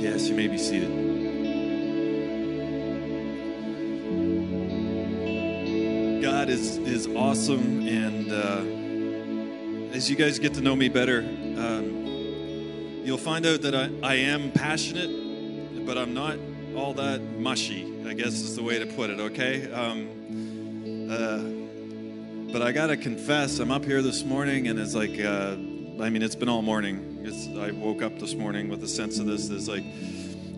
Yes, you may be seated. God is, is awesome, and uh, as you guys get to know me better, um, you'll find out that I, I am passionate, but I'm not all that mushy, I guess is the way to put it, okay? Um, uh, but I gotta confess, I'm up here this morning, and it's like, uh, I mean, it's been all morning. It's, I woke up this morning with a sense of this. It's like,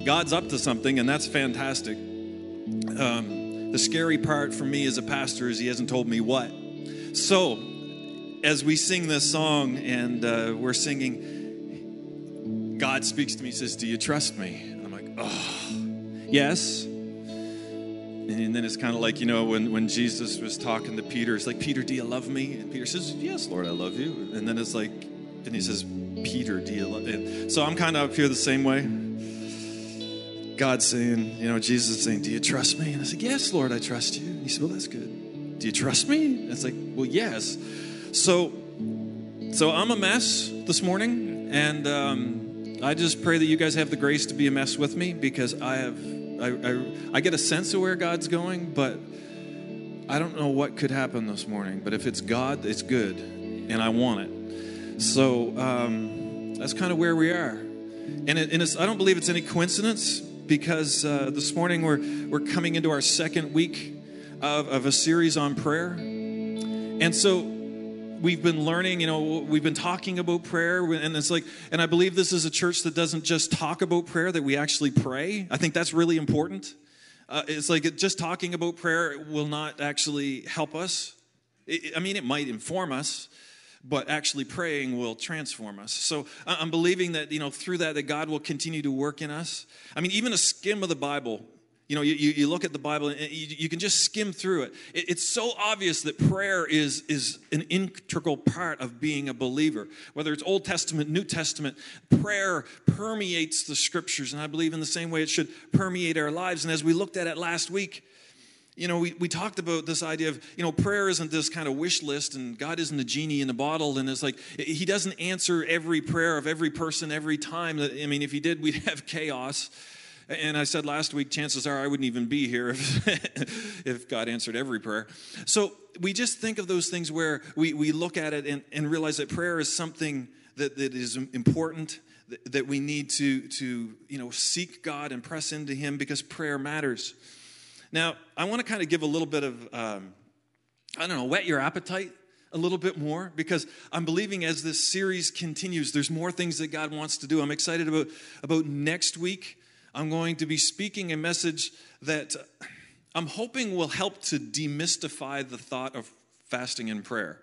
God's up to something, and that's fantastic. Um, the scary part for me as a pastor is He hasn't told me what. So, as we sing this song and uh, we're singing, God speaks to me, says, Do you trust me? I'm like, Oh, yes. And then it's kind of like, you know, when, when Jesus was talking to Peter, it's like, Peter, do you love me? And Peter says, Yes, Lord, I love you. And then it's like, and he says, Peter, do you love me? So I'm kind of up here the same way. God saying, you know, Jesus saying, Do you trust me? And I said, Yes, Lord, I trust you. And he said, Well, that's good. Do you trust me? And it's like, Well, yes. So, so I'm a mess this morning, and um, I just pray that you guys have the grace to be a mess with me because I have, I, I, I get a sense of where God's going, but I don't know what could happen this morning. But if it's God, it's good, and I want it. So um, that's kind of where we are, and, it, and I don't believe it's any coincidence because uh, this morning we're we're coming into our second week of, of a series on prayer, and so we've been learning. You know, we've been talking about prayer, and it's like, and I believe this is a church that doesn't just talk about prayer; that we actually pray. I think that's really important. Uh, it's like just talking about prayer will not actually help us. It, I mean, it might inform us, but actually praying will transform us. So I'm believing that, you know, through that, that God will continue to work in us. I mean, even a skim of the Bible, you know, you, you look at the Bible and you, you can just skim through it. it. It's so obvious that prayer is, is an integral part of being a believer. Whether it's Old Testament, New Testament, prayer permeates the scriptures. And I believe in the same way it should permeate our lives. And as we looked at it last week, you know, we, we talked about this idea of, you know, prayer isn't this kind of wish list and God isn't the genie in the bottle. And it's like, He doesn't answer every prayer of every person every time. I mean, if He did, we'd have chaos. And I said last week, chances are I wouldn't even be here if, if God answered every prayer. So we just think of those things where we, we look at it and, and realize that prayer is something that, that is important, that, that we need to, to, you know, seek God and press into Him because prayer matters. Now, I want to kind of give a little bit of, um, I don't know, whet your appetite a little bit more because I'm believing as this series continues, there's more things that God wants to do. I'm excited about, about next week. I'm going to be speaking a message that I'm hoping will help to demystify the thought of fasting and prayer.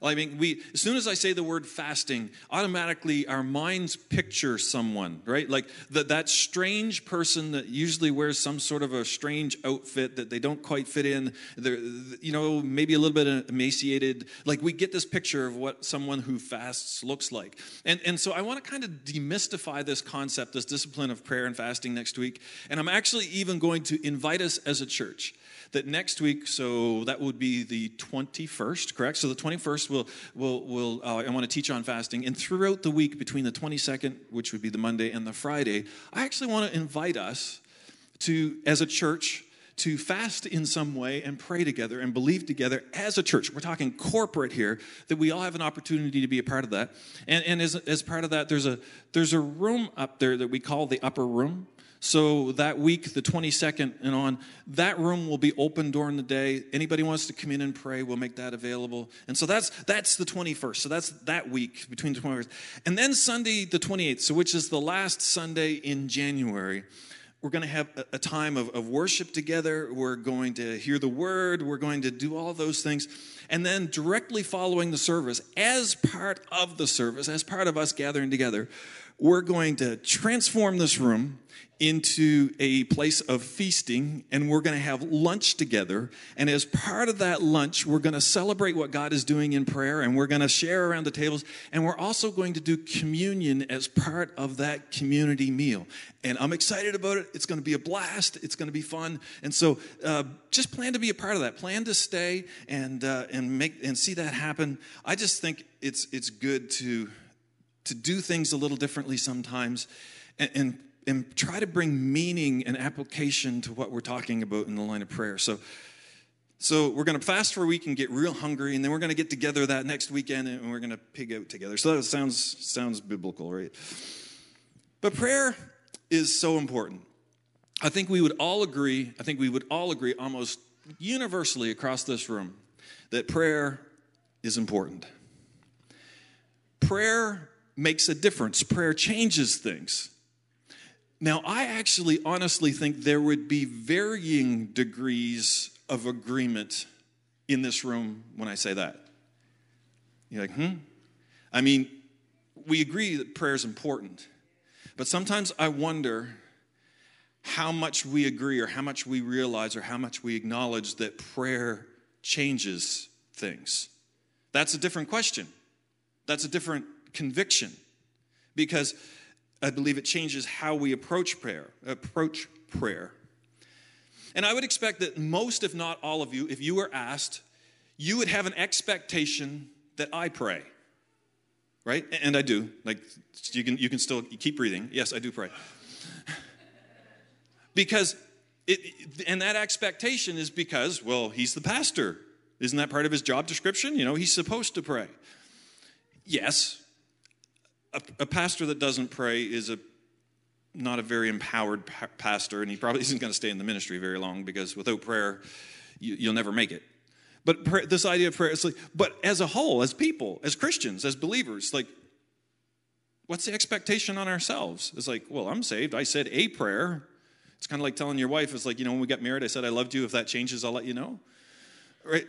I mean, we as soon as I say the word fasting, automatically our minds picture someone, right? Like the, that strange person that usually wears some sort of a strange outfit that they don't quite fit in. They're, you know, maybe a little bit emaciated. Like we get this picture of what someone who fasts looks like. And, and so I want to kind of demystify this concept, this discipline of prayer and fasting next week. And I'm actually even going to invite us as a church that next week, so that would be the 21st, correct? So the 21st, we'll, we'll, we'll uh, I want to teach on fasting. And throughout the week, between the 22nd, which would be the Monday, and the Friday, I actually want to invite us to, as a church, to fast in some way and pray together and believe together as a church. We're talking corporate here, that we all have an opportunity to be a part of that. And, and as, as part of that, there's a, there's a room up there that we call the upper room. So that week, the 22nd and on, that room will be open during the day. Anybody wants to come in and pray, we'll make that available. And so that's that's the 21st. So that's that week between the 21st. And then Sunday the 28th, so which is the last Sunday in January. We're going to have a, time of, of worship together. We're going to hear the word. We're going to do all those things. And then, directly following the service, as part of the service, as part of us gathering together, we're going to transform this room into a place of feasting and we're going to have lunch together. And as part of that lunch, we're going to celebrate what God is doing in prayer and we're going to share around the tables. And we're also going to do communion as part of that community meal. And I'm excited about it. It's going to be a blast. It's going to be fun. And so uh, just plan to be a part of that. Plan to stay and, uh, and, make, and see that happen. I just think it's, it's good to, to do things a little differently sometimes. and, and and try to bring meaning and application to what we're talking about in the line of prayer. So, so we're going to fast for a week and get real hungry, and then we're going to get together that next weekend and we're going to pig out together. So that sounds sounds biblical, right? But prayer is so important. I think we would all agree. I think we would all agree almost universally across this room that prayer is important. Prayer makes a difference. Prayer changes things. Now, I actually honestly think there would be varying degrees of agreement in this room when I say that. You're like, hmm? I mean, we agree that prayer is important, but sometimes I wonder how much we agree or how much we realize or how much we acknowledge that prayer changes things. That's a different question. That's a different conviction because I believe it changes how we approach prayer, approach prayer. And I would expect that most, if not all of you, if you were asked, you would have an expectation that I pray. Right? And I do. Like you can you can still keep breathing. Yes, I do pray. because it, and that expectation is because, well, he's the pastor. Isn't that part of his job description? You know, he's supposed to pray. Yes, a, a pastor that doesn't pray is a not a very empowered pa- pastor, and he probably isn't going to stay in the ministry very long because without prayer, you, will never make it. But this idea of prayer, it's like, but as a whole, as people, as Christians, as believers, like, what's the expectation on ourselves? It's like, well, I'm saved. I said a prayer. It's kind of like telling your wife, it's like, you know, when we got married, I said, I loved you. If that changes, I'll let you know. Right?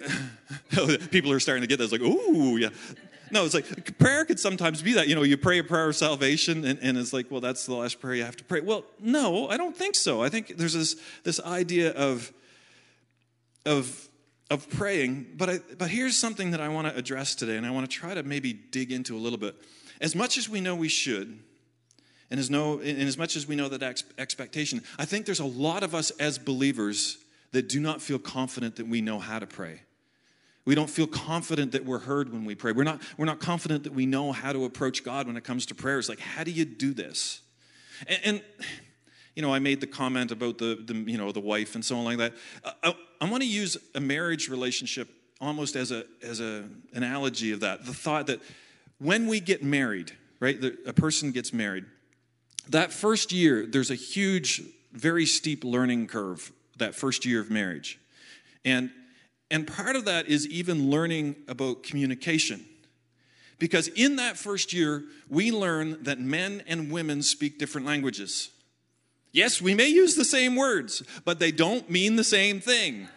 People are starting to get this, like, ooh, yeah. No, it's like prayer could sometimes be that. You know, you pray a prayer of salvation, and, and it's like, well, that's the last prayer you have to pray. Well, no, I don't think so. I think there's this this idea of of of praying. But I, but here's something that I want to address today, and I want to try to maybe dig into a little bit. As much as we know we should, and as no, and as much as we know that ex- expectation, I think there's a lot of us as believers that do not feel confident that we know how to pray. We don't feel confident that we're heard when we pray. We're not, we're not confident that we know how to approach God when it comes to prayers. Like, how do you do this? And, and you know, I made the comment about the, the, you know, the wife and so on like that. I, I want to use a marriage relationship almost as a as a analogy of that. The thought that when we get married, right, the, a person gets married, that first year there's a huge, very steep learning curve. That first year of marriage, and and part of that is even learning about communication. Because in that first year, we learn that men and women speak different languages. Yes, we may use the same words, but they don't mean the same thing.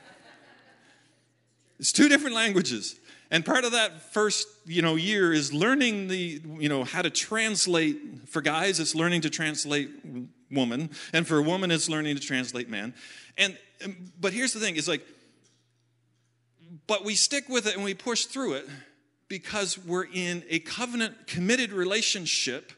It's two different languages. And part of that first, you know, year is learning the, you know, how to translate. For guys, it's learning to translate woman, and for a woman, it's learning to translate man. And um, but here's the thing: it's like but we stick with it and we push through it because we're in a covenant committed relationship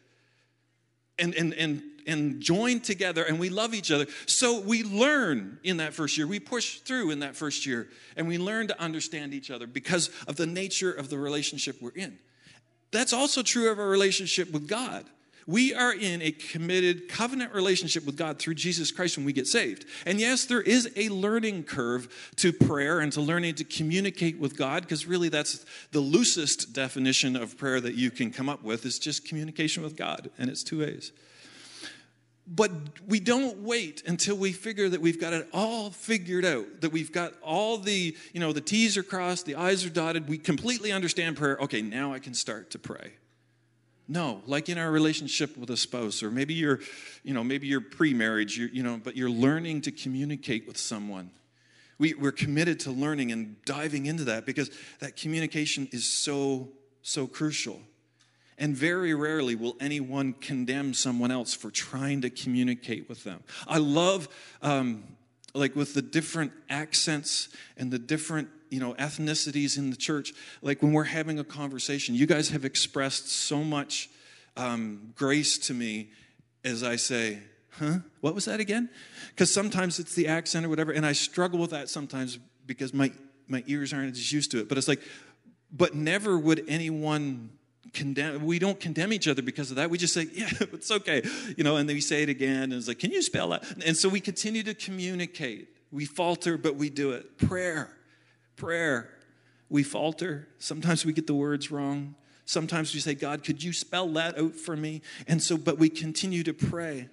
and, and, and, and joined together and we love each other. So we learn in that first year. We push through in that first year and we learn to understand each other because of the nature of the relationship we're in. That's also true of our relationship with God. We are in a committed covenant relationship with God through Jesus Christ when we get saved. And yes, there is a learning curve to prayer and to learning to communicate with God, because really that's the loosest definition of prayer that you can come up with is just communication with God, and it's two ways. But we don't wait until we figure that we've got it all figured out, that we've got all the, you know, the T's are crossed, the I's are dotted, we completely understand prayer. Okay, now I can start to pray. No, like in our relationship with a spouse, or maybe you're, you know, maybe you're pre-marriage, you know, but you're learning to communicate with someone. We, we're committed to learning and diving into that because that communication is so, so crucial. And very rarely will anyone condemn someone else for trying to communicate with them. I love, um, like, with the different accents and the different you know ethnicities in the church. Like when we're having a conversation you guys have expressed so much um, grace to me as i say huh? What was that again? Because sometimes it's the accent or whatever and i struggle with that sometimes because my my ears aren't as used to it. But it's like but never would anyone condemn we don't condemn each other because of that. We just say yeah it's okay you know and then we say it again and it's like can you spell that? And so we continue to communicate. We falter but we do it. Prayer prayer we falter sometimes we get the words wrong sometimes we say god could you spell that out for me and so but we continue to pray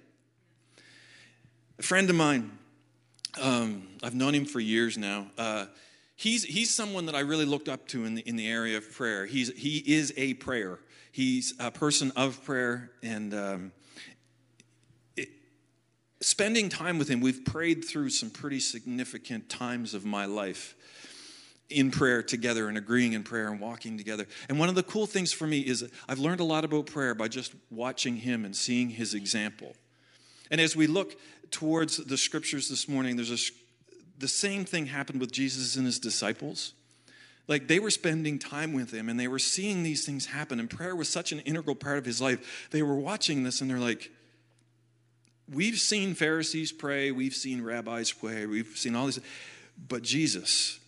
a friend of mine um, i've known him for years now uh, he's, he's someone that I really looked up to in the, in the area of prayer. He's, he is a prayer. He's a person of prayer. And um, it, spending time with him, we've prayed through some pretty significant times of my life in prayer together and agreeing in prayer and walking together. And one of the cool things for me is I've learned a lot about prayer by just watching him and seeing his example. And as we look towards the scriptures this morning, there's a the same thing happened with Jesus and his disciples. Like they were spending time with him and they were seeing these things happen, and prayer was such an integral part of his life. They were watching this and they're like, We've seen Pharisees pray, we've seen rabbis pray, we've seen all these, but Jesus,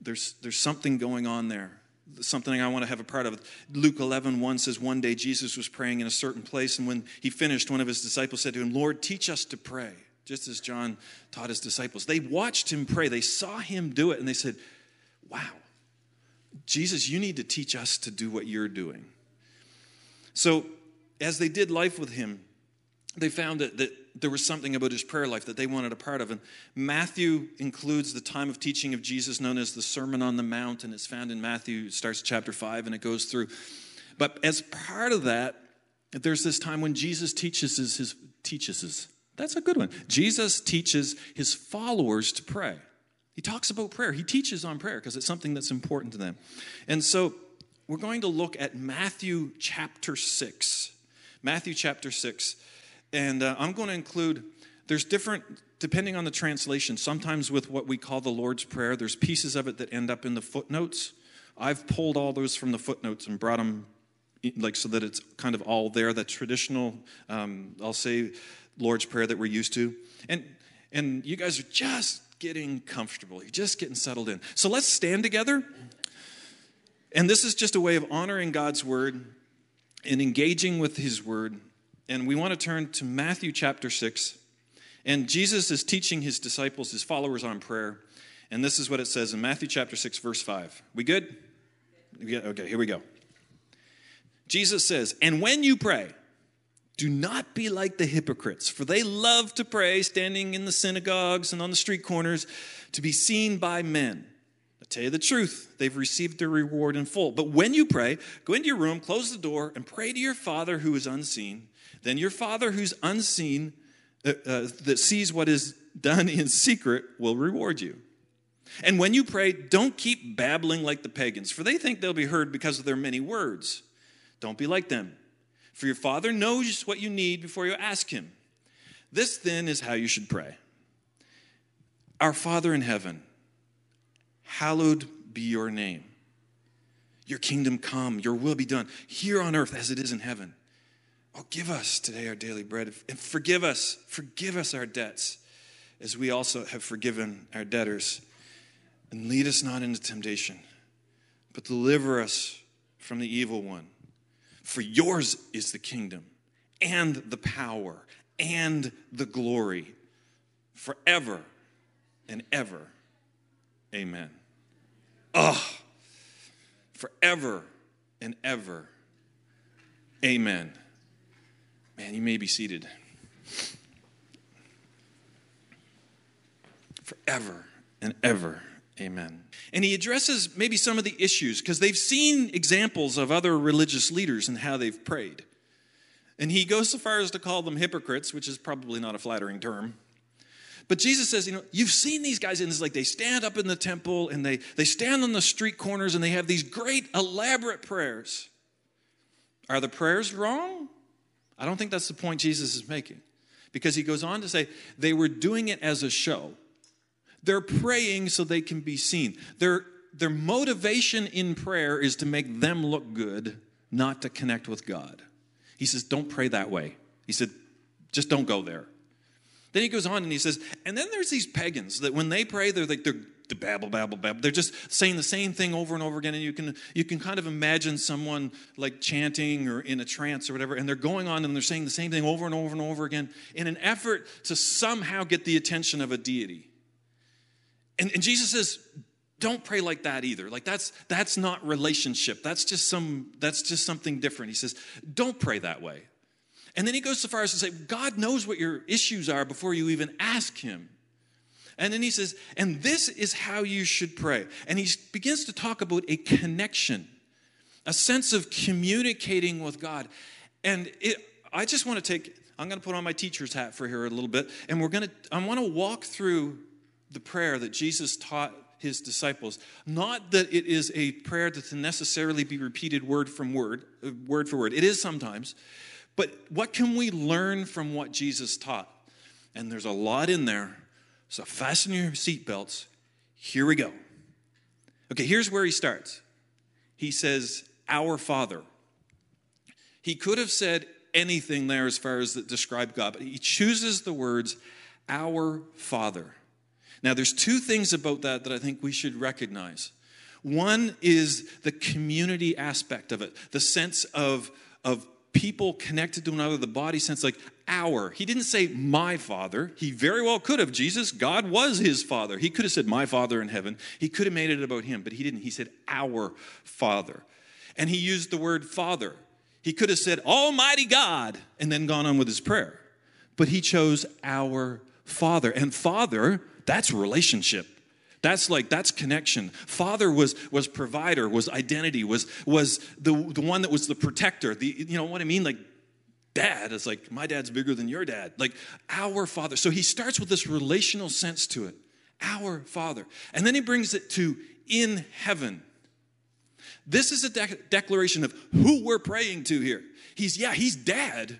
there's, there's something going on there something I want to have a part of. Luke 11, 1 says, One day Jesus was praying in a certain place, and when he finished, one of his disciples said to him, Lord, teach us to pray just as John taught his disciples. They watched him pray, they saw him do it, and they said, Wow, Jesus, you need to teach us to do what you're doing. So, as they did life with him, they found that, that there was something about his prayer life that they wanted a part of. And Matthew includes the time of teaching of Jesus known as the Sermon on the Mount, and it's found in Matthew, starts chapter 5 and it goes through. But as part of that, there's this time when Jesus teaches his, his teaches his, that's a good one. Jesus teaches his followers to pray. He talks about prayer. He teaches on prayer because it's something that's important to them. And so we're going to look at Matthew chapter 6. Matthew chapter 6. And uh, I'm going to include, there's different, depending on the translation, sometimes with what we call the Lord's Prayer, there's pieces of it that end up in the footnotes. I've pulled all those from the footnotes and brought them like so that it's kind of all there. That traditional, um, I'll say, Lord's Prayer that we're used to. And, and you guys are just getting comfortable. You're just getting settled in. So let's stand together. And this is just a way of honoring God's word and engaging with his word. And we want to turn to Matthew chapter 6. And Jesus is teaching his disciples, his followers, on prayer. And this is what it says in Matthew chapter 6, verse 5. We good? Okay, here we go. Jesus says, And when you pray, do not be like the hypocrites, for they love to pray standing in the synagogues and on the street corners to be seen by men. I tell you the truth, they've received their reward in full. But when you pray, go into your room, close the door, and pray to your Father who is unseen. Then your Father who's unseen, uh, uh, that sees what is done in secret, will reward you. And when you pray, don't keep babbling like the pagans, for they think they'll be heard because of their many words. Don't be like them. For your Father knows what you need before you ask Him. This then is how you should pray Our Father in heaven, hallowed be your name. Your kingdom come, your will be done, here on earth as it is in heaven. Oh, give us today our daily bread and forgive us, forgive us our debts as we also have forgiven our debtors. And lead us not into temptation, but deliver us from the evil one. For yours is the kingdom and the power and the glory forever and ever. Amen. Oh, forever and ever. Amen. Man, you may be seated. Forever and ever. Amen. And he addresses maybe some of the issues because they've seen examples of other religious leaders and how they've prayed. And he goes so far as to call them hypocrites, which is probably not a flattering term. But Jesus says, you know, you've seen these guys, and it's like they stand up in the temple and they, they stand on the street corners and they have these great, elaborate prayers. Are the prayers wrong? I don't think that's the point Jesus is making. Because he goes on to say they were doing it as a show. They're praying so they can be seen. Their, their motivation in prayer is to make them look good, not to connect with God. He says, Don't pray that way. He said, Just don't go there. Then he goes on and he says, and then there's these pagans that when they pray, they're like, they're the babble, babble, babble. They're just saying the same thing over and over again. And you can, you can kind of imagine someone like chanting or in a trance or whatever, and they're going on and they're saying the same thing over and over and over again in an effort to somehow get the attention of a deity. And, and Jesus says, don't pray like that either like that's that's not relationship that's just some that's just something different he says don't pray that way and then he goes so far as to say god knows what your issues are before you even ask him and then he says and this is how you should pray and he begins to talk about a connection a sense of communicating with god and it, i just want to take i'm going to put on my teacher's hat for here a little bit and we're going to i want to walk through the prayer that jesus taught his disciples. Not that it is a prayer that necessarily be repeated word from word, word for word. It is sometimes. But what can we learn from what Jesus taught? And there's a lot in there. So fasten your seatbelts. Here we go. Okay, here's where he starts. He says, Our Father. He could have said anything there as far as that describe God, but he chooses the words, Our Father. Now, there's two things about that that I think we should recognize. One is the community aspect of it, the sense of, of people connected to another, the body sense like our. He didn't say my father. He very well could have. Jesus, God was his father. He could have said my father in heaven. He could have made it about him, but he didn't. He said our father. And he used the word father. He could have said Almighty God and then gone on with his prayer. But he chose our father. And father that's relationship. That's like that's connection. Father was was provider, was identity, was was the the one that was the protector. The you know what I mean? Like dad is like my dad's bigger than your dad. Like our father. So he starts with this relational sense to it. Our father. And then he brings it to in heaven. This is a de- declaration of who we're praying to here. He's yeah, he's dad,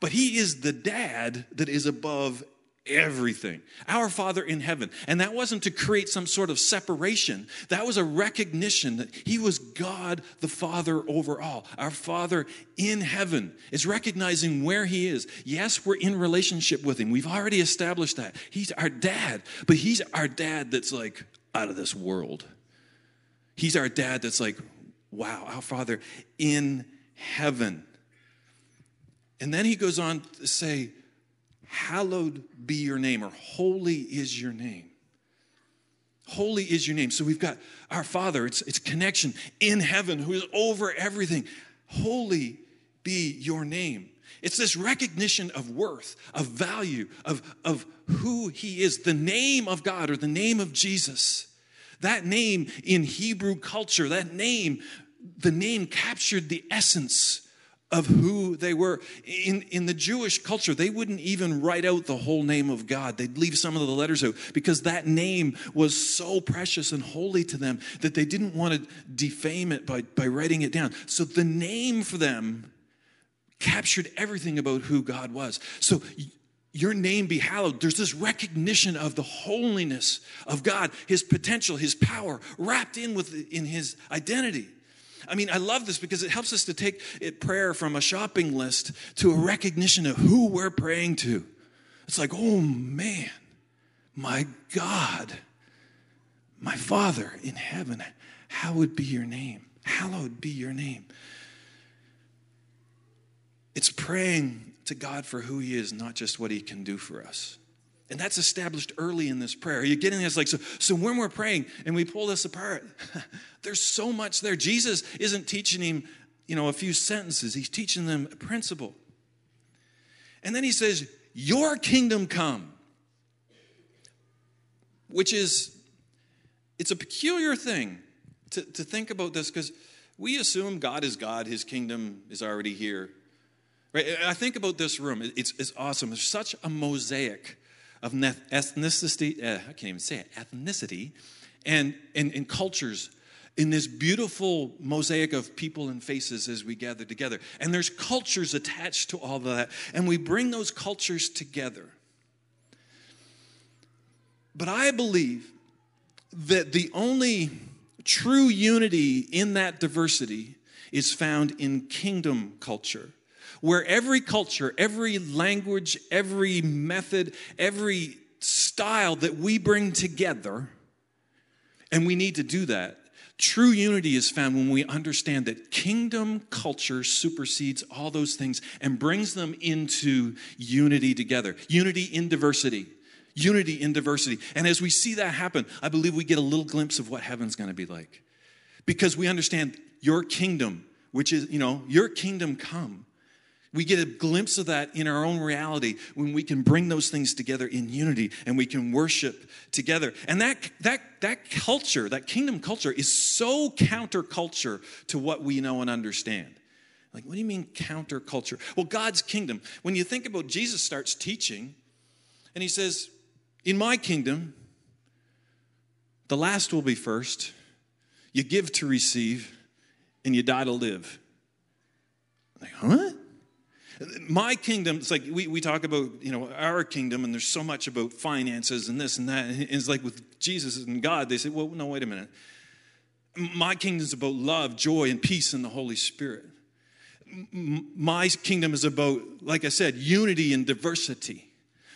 but he is the dad that is above everything. Our Father in heaven. And that wasn't to create some sort of separation, that was a recognition that He was God the Father over all. Our Father in heaven is recognizing where He is. Yes, we're in relationship with Him. We've already established that. He's our dad, but He's our dad that's like out of this world. He's our dad that's like, wow, our Father in heaven. And then he goes on to say, hallowed be your name, or holy is your name. Holy is your name. So we've got our Father, it's, it's connection in heaven who is over everything. Holy be your name. It's this recognition of worth, of value, of, of who He is, the name of God or the name of Jesus. That name in Hebrew culture, that name, the name captured the essence of who they were. In, in the Jewish culture, they wouldn't even write out the whole name of God. They'd leave some of the letters out because that name was so precious and holy to them that they didn't want to defame it by, by writing it down. So the name for them captured everything about who God was. So your name be hallowed. There's this recognition of the holiness of God, his potential, his power wrapped in with in his identity. I mean, I love this because it helps us to take it prayer from a shopping list to a recognition of who we're praying to. It's like, oh man, my God, my Father in heaven, hallowed be your name. Hallowed be your name. It's praying to God for who He is, not just what He can do for us. And that's established early in this prayer. Are you getting this? Like, so, so when we're praying and we pull this apart, there's so much there. Jesus isn't teaching him, you know, a few sentences. He's teaching them a principle. And then he says, Your kingdom come. Which is, it's a peculiar thing to, to think about this because we assume God is God, his kingdom is already here. Right? I think about this room, it's, it's awesome. There's such a mosaic of ethnicity, uh, I can't even say it, ethnicity, and, and, and cultures in this beautiful mosaic of people and faces as we gather together. And there's cultures attached to all of that, and we bring those cultures together. But I believe that the only true unity in that diversity is found in kingdom culture where every culture, every language, every method, every style that we bring together, and we need to do that. True unity is found when we understand that kingdom culture supersedes all those things and brings them into unity together. Unity in diversity. Unity in diversity. And as we see that happen, I believe we get a little glimpse of what heaven's going to be like. Because we understand your kingdom, which is, you know, your kingdom come we get a glimpse of that in our own reality when we can bring those things together in unity and we can worship together. And that, that, that culture, that kingdom culture, is so counterculture to what we know and understand. Like, what do you mean counterculture? Well, God's kingdom, when you think about Jesus starts teaching, and he says, In my kingdom, the last will be first. You give to receive, and you die to live. Like, huh? My kingdom, it's like we, we talk about, you know, our kingdom, and there's so much about finances and this and that. And it's like with Jesus and God, they say, well, no, wait a minute. My kingdom is about love, joy, and peace in the Holy Spirit. My kingdom is about, like I said, unity and diversity.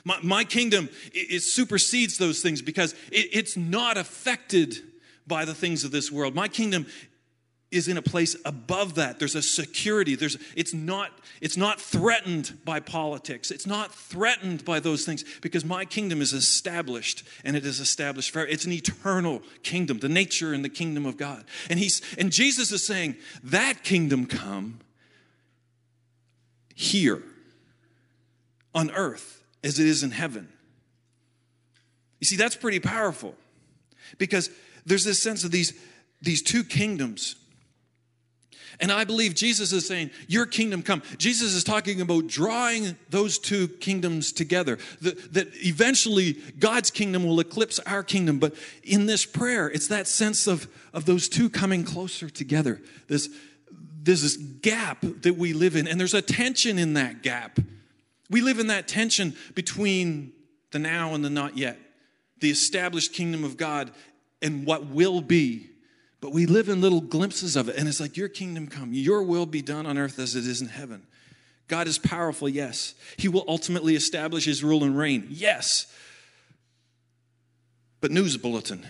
My, my kingdom, it, it supersedes those things because it, it's not affected by the things of this world. My kingdom is in a place above that. There's a security. There's it's not it's not threatened by politics. It's not threatened by those things because my kingdom is established and it is established forever. It's an eternal kingdom the nature and the kingdom of god. And he's and jesus is saying that kingdom come here on earth as it is in heaven. You see that's pretty powerful because there's this sense of these these two kingdoms and I believe Jesus is saying, Your kingdom come. Jesus is talking about drawing those two kingdoms together. That, that eventually God's kingdom will eclipse our kingdom. But in this prayer, it's that sense of, of those two coming closer together. This, there's this gap that we live in, and there's a tension in that gap. We live in that tension between the now and the not yet, the established kingdom of God and what will be but we live in little glimpses of it. And it's like, Your kingdom come, your will be done on earth as it is in heaven. God is powerful, yes. He will ultimately establish his rule and reign, yes. But news bulletin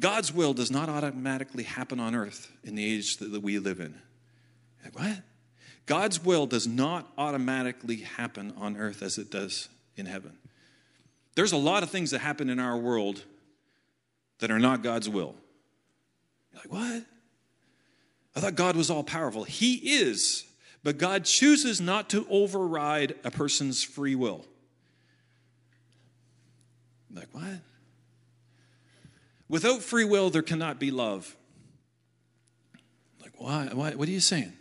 God's will does not automatically happen on earth in the age that we live in. What? God's will does not automatically happen on earth as it does in heaven. There's a lot of things that happen in our world that are not God's will like, what? I thought God was all powerful. He is, but God chooses not to override a person's free will. like, what? Without free will, there cannot be love. Like, why? why? What are you saying?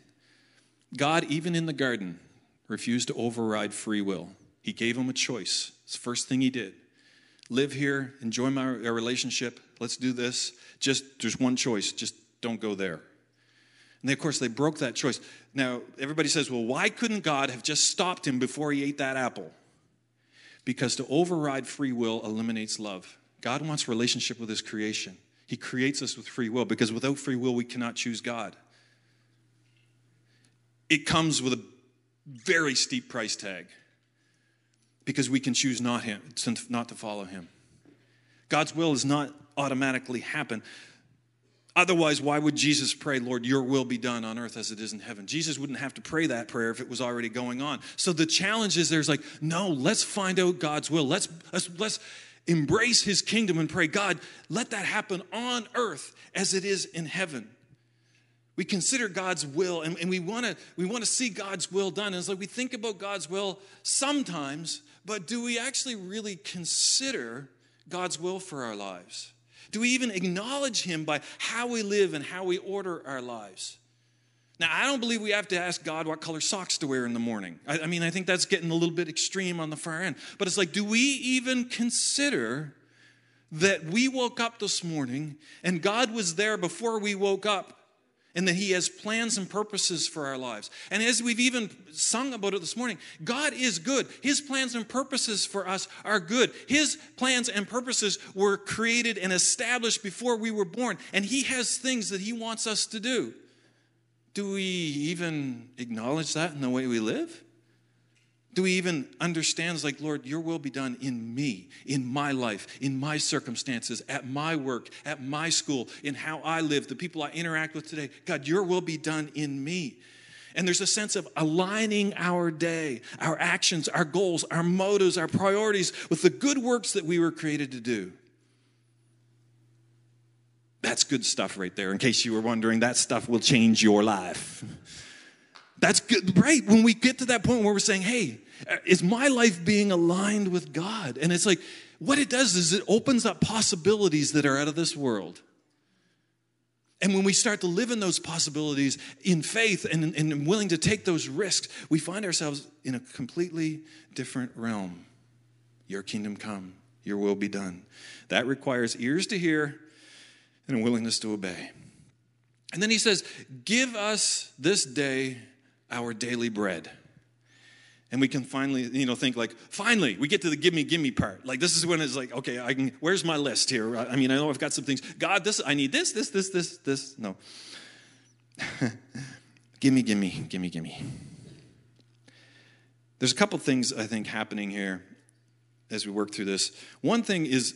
God, even in the garden, refused to override free will. He gave him a choice. It's the first thing he did. Live here, enjoy my relationship, let's do this. Just, there's one choice, just don't go there. And of course, they broke that choice. Now, everybody says, well, why couldn't God have just stopped him before he ate that apple? Because to override free will eliminates love. God wants relationship with his creation. He creates us with free will because without free will, we cannot choose God. It comes with a very steep price tag because we can choose not, him, not to follow him. God's will does not automatically happen. Otherwise, why would Jesus pray, Lord, your will be done on earth as it is in heaven? Jesus wouldn't have to pray that prayer if it was already going on. So the challenge is there's like, no, let's find out God's will. Let's, let's, let's embrace his kingdom and pray, God, let that happen on earth as it is in heaven. We consider God's will and, and we want to we want to see God's will done. And it's like we think about God's will sometimes, but do we actually really consider God's will for our lives? Do we even acknowledge Him by how we live and how we order our lives? Now, I don't believe we have to ask God what color socks to wear in the morning. I, I, mean, I think that's getting a little bit extreme on the far end. But it's like, do we even consider that we woke up this morning and God was there before we woke up and that He has plans and purposes for our lives. And as we've even sung about it this morning, God is good. His plans and purposes for us are good. His plans and purposes were created and established before we were born, and He has things that He wants us to do. Do we even acknowledge that in the way we live? Do we even understand, like, Lord, your will be done in me, in my life, in my circumstances, at my work, at my school, in how I live, the people I interact with today? God, your will be done in me. And there's a sense of aligning our day, our actions, our goals, our motives, our priorities with the good works that we were created to do. That's good stuff right there. In case you were wondering, that stuff will change your life. That's good, right? When we get to that point where we're saying, hey, Uh, is my life being aligned with God? And it's like, what it does is it opens up possibilities that are out of this world. And when we start to live in those possibilities in faith and, and willing to take those risks, we find ourselves in a completely different realm. Your kingdom come, your will be done. That requires ears to hear and a willingness to obey. And then he says, Give us this day our daily bread. And we can finally, you know, think like, finally, we get to the give me, give me part. Like this is when it's like, okay, I can, where's my list here? I mean, I know I've got some things. God, this, I need this, this, this, this, this. No. gimme, gimme, gimme, gimme. There's a couple things I think happening here as we work through this. One thing is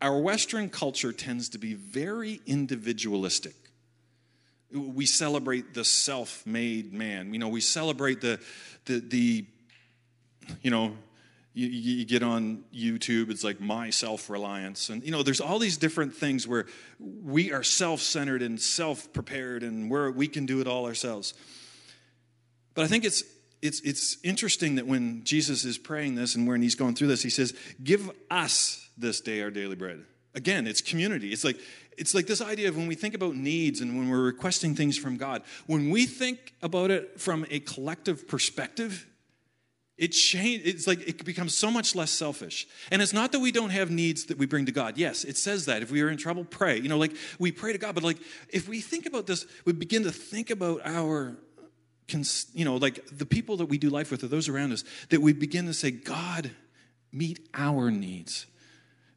our Western culture tends to be very individualistic. We celebrate the self made man. You know, we celebrate the, the, the you know, you, you, get on YouTube, it's like my self reliance. And, you know, there's all these different things where we are self centered and self prepared and where we can do it all ourselves. But I think it's, it's, it's interesting that when Jesus is praying this and when he's going through this, he says, Give us this day our daily bread. Again, it's community. It's like it's like this idea of when we think about needs and when we're requesting things from God, when we think about it from a collective perspective, it change, it's like it becomes so much less selfish. And it's not that we don't have needs that we bring to God. Yes, it says that. If we are in trouble, pray. You know, like we pray to God, but like if we think about this, we begin to think about our you know, like the people that we do life with or those around us, that we begin to say, God, meet our needs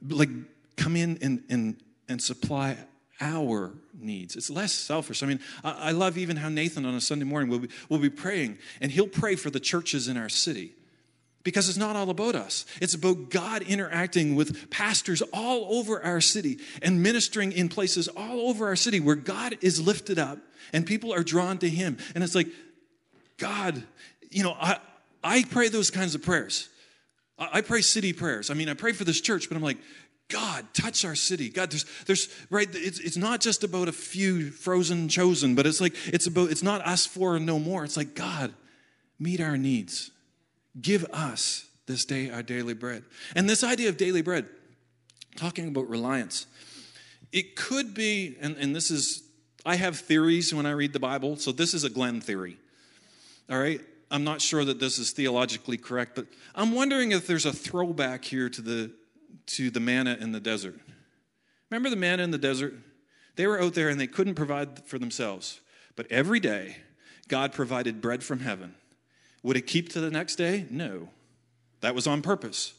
like come in and, and, and supply our needs. It's less selfish. I mean, I, I love even how Nathan on a Sunday morning will be, will be praying, and he'll pray for the churches in our city because it's not all about us. It's about God interacting with pastors all over our city and ministering in places all over our city where God is lifted up and people are drawn to Him. And it's like, God, you know, I, I pray those kinds of prayers. I pray city prayers. I mean, I pray for this church, but I'm like, God, touch our city. God, there's, there's, right, it's, it's not just about a few frozen chosen, but it's like, it's about, it's not us four and no more. It's like, God, meet our needs. Give us this day our daily bread. And this idea of daily bread, talking about reliance, it could be, and, and this is, I have theories when I read the Bible, so this is a Glenn theory. All right? I'm not sure that this is theologically correct, but I'm wondering if there's a throwback here to the, to the manna in the desert. Remember the manna in the desert? They were out there and they couldn't provide for themselves. But every day, God provided bread from heaven. Would it keep to the next day? No. That was on purpose.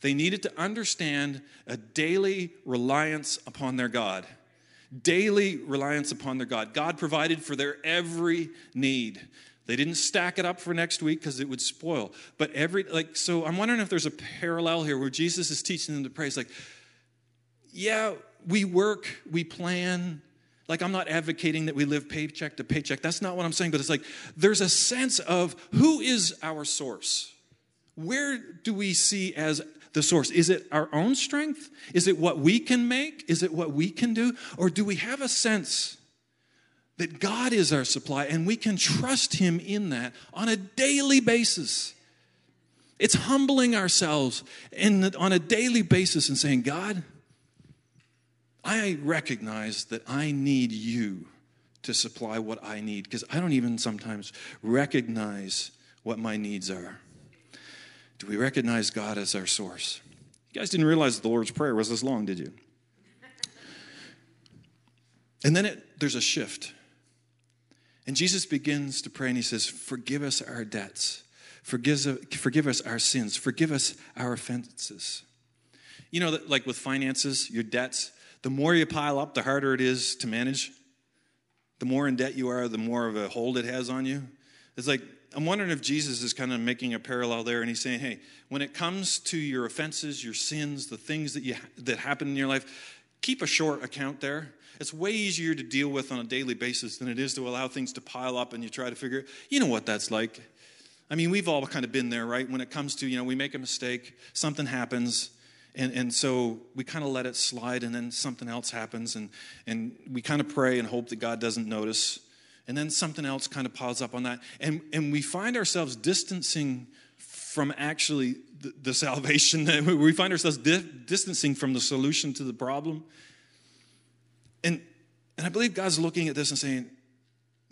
They needed to understand a daily reliance upon their God. Daily reliance upon their God. God provided for their every need. They didn't stack it up for next week because it would spoil. But every, like, so I'm wondering if there's a parallel here where Jesus is teaching them to pray. It's like, yeah, we work, we plan. Like, I'm not advocating that we live paycheck to paycheck. That's not what I'm saying. But it's like, there's a sense of who is our source? Where do we see as the source? Is it our own strength? Is it what we can make? Is it what we can do? Or do we have a sense? That God is our supply and we can trust Him in that on a daily basis. It's humbling ourselves in, on a daily basis and saying, God, I recognize that I need you to supply what I need because I don't even sometimes recognize what my needs are. Do we recognize God as our source? You guys didn't realize the Lord's Prayer was this long, did you? And then it, there's a shift. And Jesus begins to pray and he says, Forgive us our debts, forgive, forgive us our sins, forgive us our offenses. You know, like with finances, your debts, the more you pile up, the harder it is to manage. the more in debt you are, the more of a hold it has on you. It's like, I'm wondering if Jesus is kind of making a parallel there and he's saying, hey, when it comes to your offenses, your sins, the things that, you, that happen in your life, keep a short account there. It's way easier to deal with on a daily basis than it is to allow things to pile up and you try to figure, you know what that's like. I mean, we've all kind of been there, right? When it comes to, you know, we make a mistake, something happens, and, and so we kind of let it slide, and then something else happens, and, and we kind of pray and hope that God doesn't notice. And then something else kind of piles up on that. And, and we find ourselves distancing from actually the, salvation. we find ourselves di- distancing from the solution to the problem. And, and I believe God's looking at this and saying,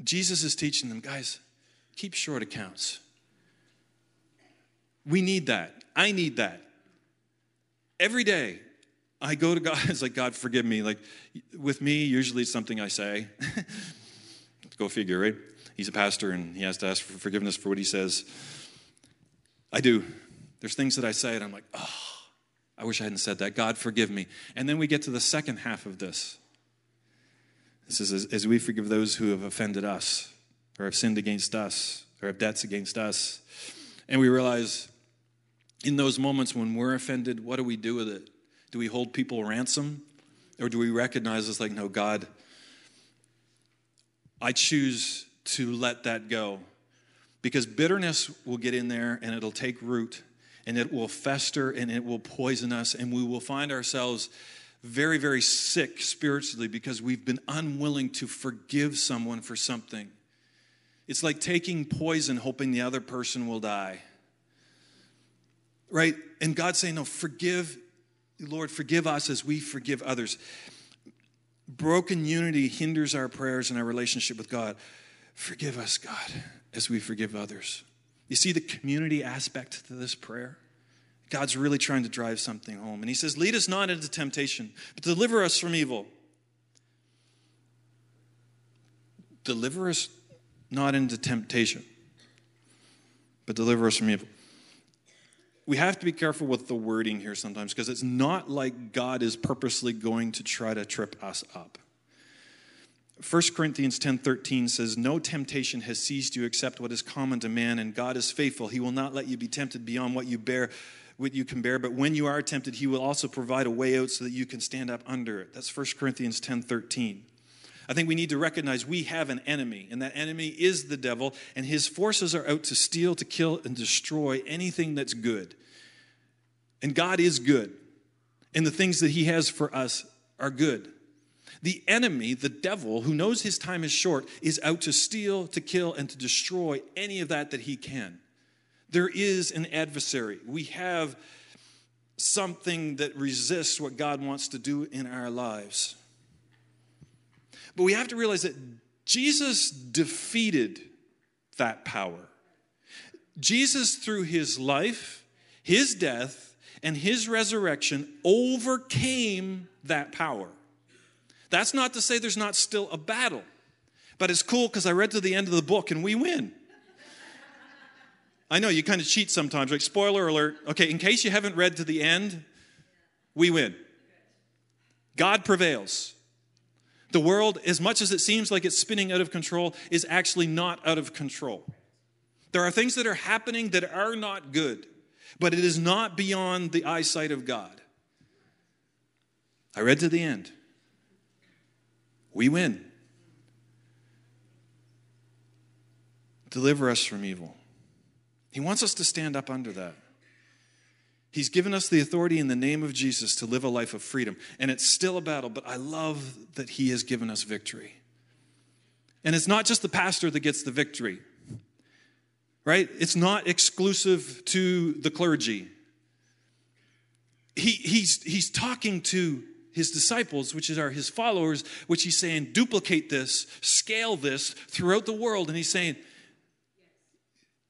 Jesus is teaching them, guys, keep short accounts. We need that. I need that every day I go to God, it's like, God, forgive me. Like, with me, usually it's something I say. go figure, right? He's a pastor and he has to ask for forgiveness for what he says. I do. There's things that I say and I'm like, oh, I wish I hadn't said that. God, forgive me. And then we get to the second half of this. This is as, as we forgive those who have offended us or have sinned against us or have debts against us. And we realize in those moments when we're offended, what do we do with it? Do we hold people ransom? Or do we recognize it's like, no, God, I choose to let that go. Because bitterness will get in there and it'll take root and it will fester and it will poison us and we will find ourselves very, very sick spiritually because we've been unwilling to forgive someone for something. It's like taking poison hoping the other person will die right? And God saying, No, forgive, Lord, forgive us as we forgive others. Broken unity hinders our prayers and our relationship with God. Forgive us, God, as we forgive others. You see the community aspect to this prayer? God's really trying to drive something home. And He says, Lead us not into temptation, but deliver us from evil. Deliver us not into temptation, but deliver us from evil we have to be careful with the wording here sometimes because it's not like God is purposely going to try to trip us up. 1 Corinthians 10:13 says no temptation has seized you except what is common to man and God is faithful he will not let you be tempted beyond what you bear what you can bear but when you are tempted he will also provide a way out so that you can stand up under it that's 1 Corinthians 10:13 I think we need to recognize we have an enemy, and that enemy is the devil, and his forces are out to steal, to kill, and destroy anything that's good. And God is good, and the things that he has for us are good. The enemy, the devil, who knows his time is short, is out to steal, to kill, and to destroy any of that that he can. There is an adversary. We have something that resists what God wants to do in our lives. But we have to realize that Jesus defeated that power. Jesus, through his life, his death, and his resurrection, overcame that power. That's not to say there's not still a battle, but it's cool because I read to the end of the book and we win. I know you kind of cheat sometimes, like spoiler alert. Okay, in case you haven't read to the end, we win. God prevails. The world, as much as it seems like it's spinning out of control, is actually not out of control. There are things that are happening that are not good, but it is not beyond the eyesight of God. I read to the end. We win. Deliver us from evil. He wants us to stand up under that. He's given us the authority in the name of Jesus to live a life of freedom. And it's still a battle, but I love that He has given us victory. And it's not just the pastor that gets the victory, right? It's not exclusive to the clergy. He, he's, he's talking to his disciples, which are his followers, which he's saying, duplicate this, scale this throughout the world. And he's saying,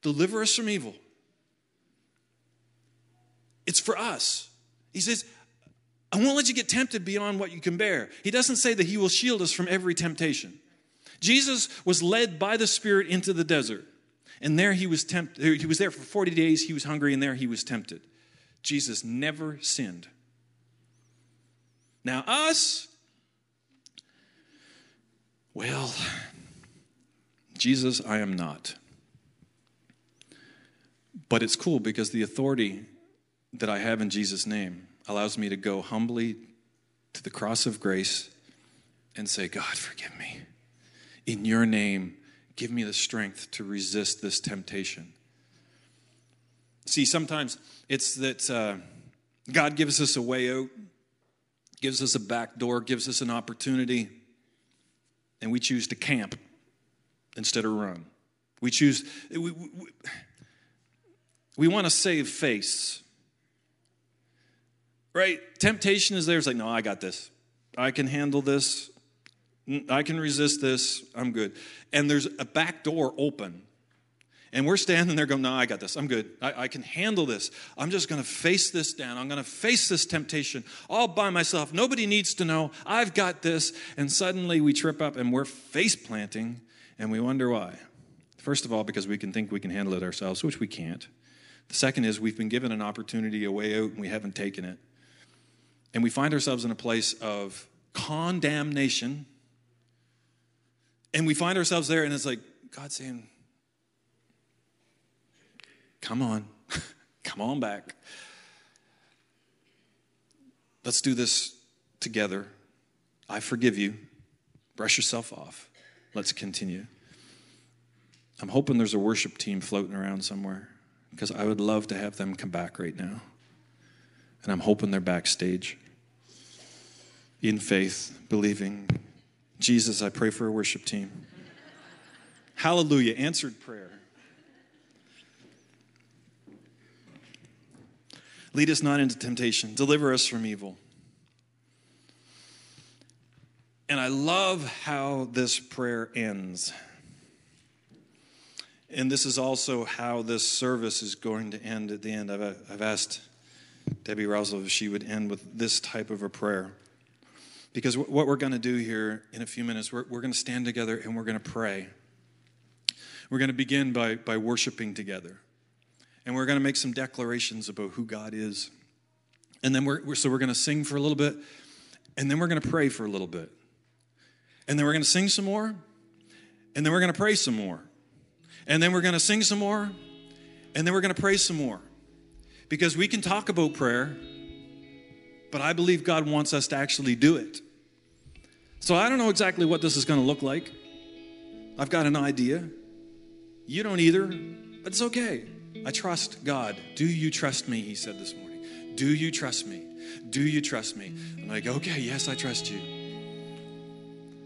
deliver us from evil. It's for us. He says, I won't let you get tempted beyond what you can bear. He doesn't say that He will shield us from every temptation. Jesus was led by the Spirit into the desert, and there he was tempted. He was there for 40 days, he was hungry, and there he was tempted. Jesus never sinned. Now, us, well, Jesus, I am not. But it's cool because the authority that I have in Jesus' name allows me to go humbly to the cross of grace and say, God, forgive me. In your name, give me the strength to resist this temptation. See, sometimes it's that uh, God gives us a way out, gives us a back door, gives us an opportunity, and we choose to camp instead of run. We choose, we, we, we want to save face. Right? Temptation is there. It's like, no, I got this. I can handle this. Mm, I can resist this. I'm good. And there's a back door open. And we're standing there going, no, I got this. I'm good. I, I can handle this. I'm just going to face this down. I'm going to face this temptation all by myself. Nobody needs to know. I've got this. And suddenly we trip up and we're face planting and we wonder why. First of all, because we can think we can handle it ourselves, which we can't. The second is we've been given an opportunity, a way out, and we haven't taken it. And we find ourselves in a place of condemnation. And we find ourselves there, and it's like God saying, Come on, come on back. Let's do this together. I forgive you. Brush yourself off. Let's continue. I'm hoping there's a worship team floating around somewhere because I would love to have them come back right now. And I'm hoping they're backstage in faith, believing. Jesus, I pray for a worship team. Hallelujah, answered prayer. Lead us not into temptation, deliver us from evil. And I love how this prayer ends. And this is also how this service is going to end at the end. I've, I've asked Debbie Rousel if she would end with this type of a prayer. Because what we're going to do here in a few minutes, we're, we're going to stand together and we're going to pray. We're going to begin by, by worshiping together. And we're going to make some declarations about who God is. And then we're, we're so we're going to sing for a little bit, and then we're going to pray for a little bit. And then we're going to sing some more. And then we're going to pray some more. And then we're going to sing some more. And then we're going to pray some more. Because we can talk about prayer, but I believe God wants us to actually do it. So I don't know exactly what this is going to look like. I've got an idea. You don't either, but it's okay. I trust God. Do you trust me? He said this morning. Do you trust me? Do you trust me? I'm like, okay, yes, I trust you.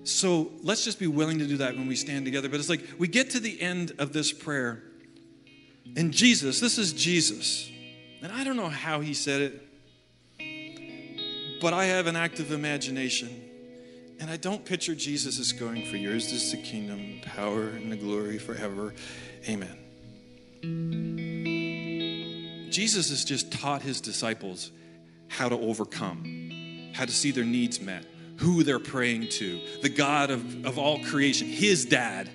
So let's just be willing to do that when we stand together. But it's like we get to the end of this prayer, and Jesus, this is Jesus. And I don't know how he said it, but I have an active imagination. And I don't picture Jesus as going, For yours is the kingdom, power, and the glory forever. Amen. Jesus has just taught his disciples how to overcome, how to see their needs met who they're praying to, the God of, of all creation, his dad.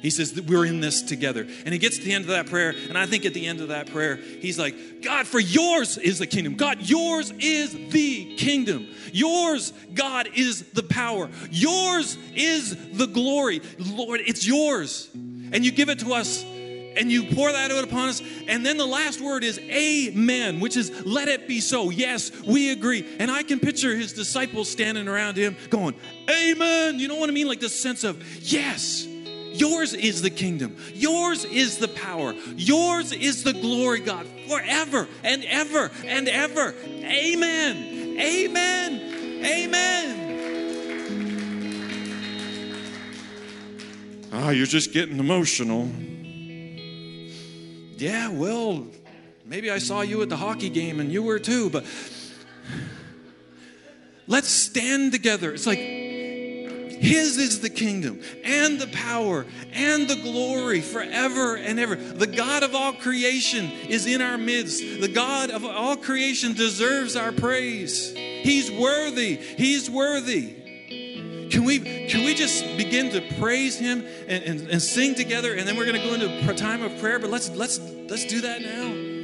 He says that we're in this together. And he gets to the end of that prayer, and I think at the end of that prayer, he's like, God, for yours is the kingdom. God, yours is the kingdom. Yours, God, is the power. Yours is the glory. Lord, it's yours. And you give it to us and you pour that out upon us. And then the last word is amen, which is let it be so. Yes, we agree. And I can picture his disciples standing around him going, Amen. You know what I mean? Like this sense of, yes. Yours is the kingdom. Yours is the power. Yours is the glory, God, forever and ever and ever. Amen. Amen. Amen. Ah, oh, you're just getting emotional. Yeah, well, maybe I saw you at the hockey game and you were too, but let's stand together. It's like his is the kingdom and the power and the glory forever and ever. The God of all creation is in our midst. The God of all creation deserves our praise. He's worthy. He's worthy. Can we, can we just begin to praise him and, and, and sing together? And then we're going to go into a time of prayer. But let's, let's, let's do that now.